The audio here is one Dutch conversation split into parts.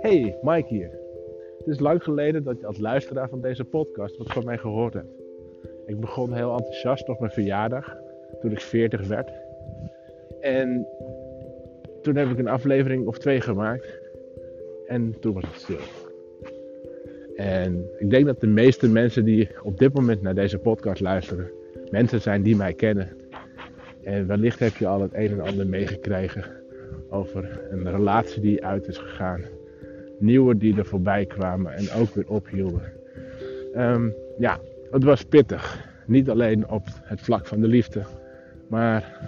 Hey, Mike hier. Het is lang geleden dat je als luisteraar van deze podcast wat van mij gehoord hebt. Ik begon heel enthousiast op mijn verjaardag, toen ik 40 werd. En toen heb ik een aflevering of twee gemaakt. En toen was het stil. En ik denk dat de meeste mensen die op dit moment naar deze podcast luisteren, mensen zijn die mij kennen. En wellicht heb je al het een en ander meegekregen over een relatie die uit is gegaan. Nieuwe die er voorbij kwamen en ook weer ophielden. Um, ja, het was pittig. Niet alleen op het vlak van de liefde, maar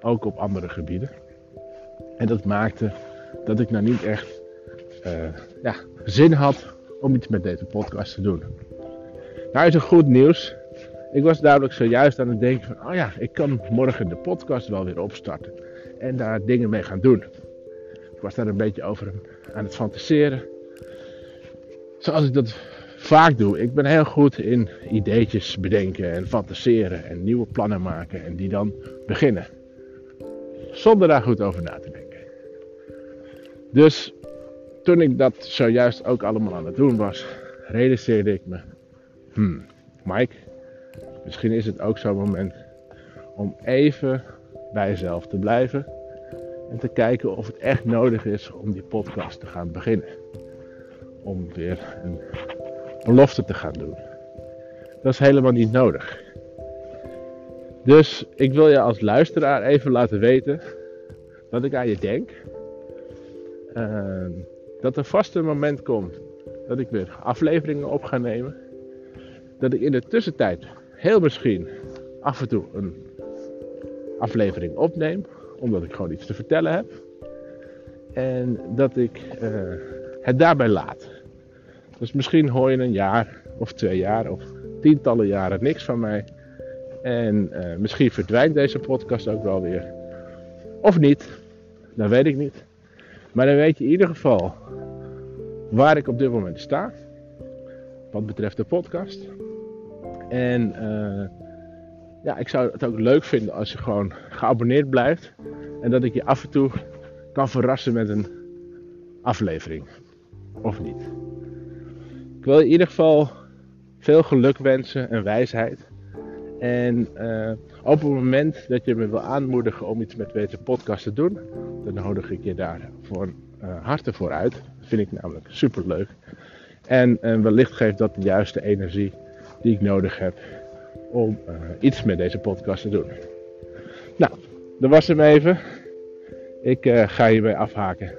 ook op andere gebieden. En dat maakte dat ik nou niet echt uh, ja, zin had om iets met deze podcast te doen. Nou is er goed nieuws. Ik was duidelijk zojuist aan het denken van, oh ja, ik kan morgen de podcast wel weer opstarten. En daar dingen mee gaan doen. Ik was daar een beetje over aan het fantaseren. Zoals ik dat vaak doe. Ik ben heel goed in ideetjes bedenken en fantaseren en nieuwe plannen maken en die dan beginnen. Zonder daar goed over na te denken. Dus toen ik dat zojuist ook allemaal aan het doen was, realiseerde ik me: hmm, Mike, misschien is het ook zo'n moment om even bij jezelf te blijven en te kijken of het echt nodig is om die podcast te gaan beginnen. Om weer een belofte te gaan doen. Dat is helemaal niet nodig. Dus ik wil je als luisteraar even laten weten dat ik aan je denk. Uh, dat er vast een moment komt dat ik weer afleveringen op ga nemen. Dat ik in de tussentijd heel misschien af en toe een aflevering opneem, omdat ik gewoon iets te vertellen heb. En dat ik uh, het daarbij laat. Dus misschien hoor je een jaar of twee jaar of tientallen jaren niks van mij. En uh, misschien verdwijnt deze podcast ook wel weer. Of niet, dat weet ik niet. Maar dan weet je in ieder geval waar ik op dit moment sta. Wat betreft de podcast. En uh, ja, ik zou het ook leuk vinden als je gewoon geabonneerd blijft. En dat ik je af en toe kan verrassen met een aflevering. Of niet. Ik wil je in ieder geval veel geluk wensen en wijsheid. En uh, op het moment dat je me wil aanmoedigen om iets met deze podcast te doen, dan nodig ik je daar voor uh, harte voor uit. Dat vind ik namelijk super leuk. En uh, wellicht geeft dat de juiste energie die ik nodig heb om iets met deze podcast te doen. Nou, dat was hem even. Ik ga hierbij afhaken.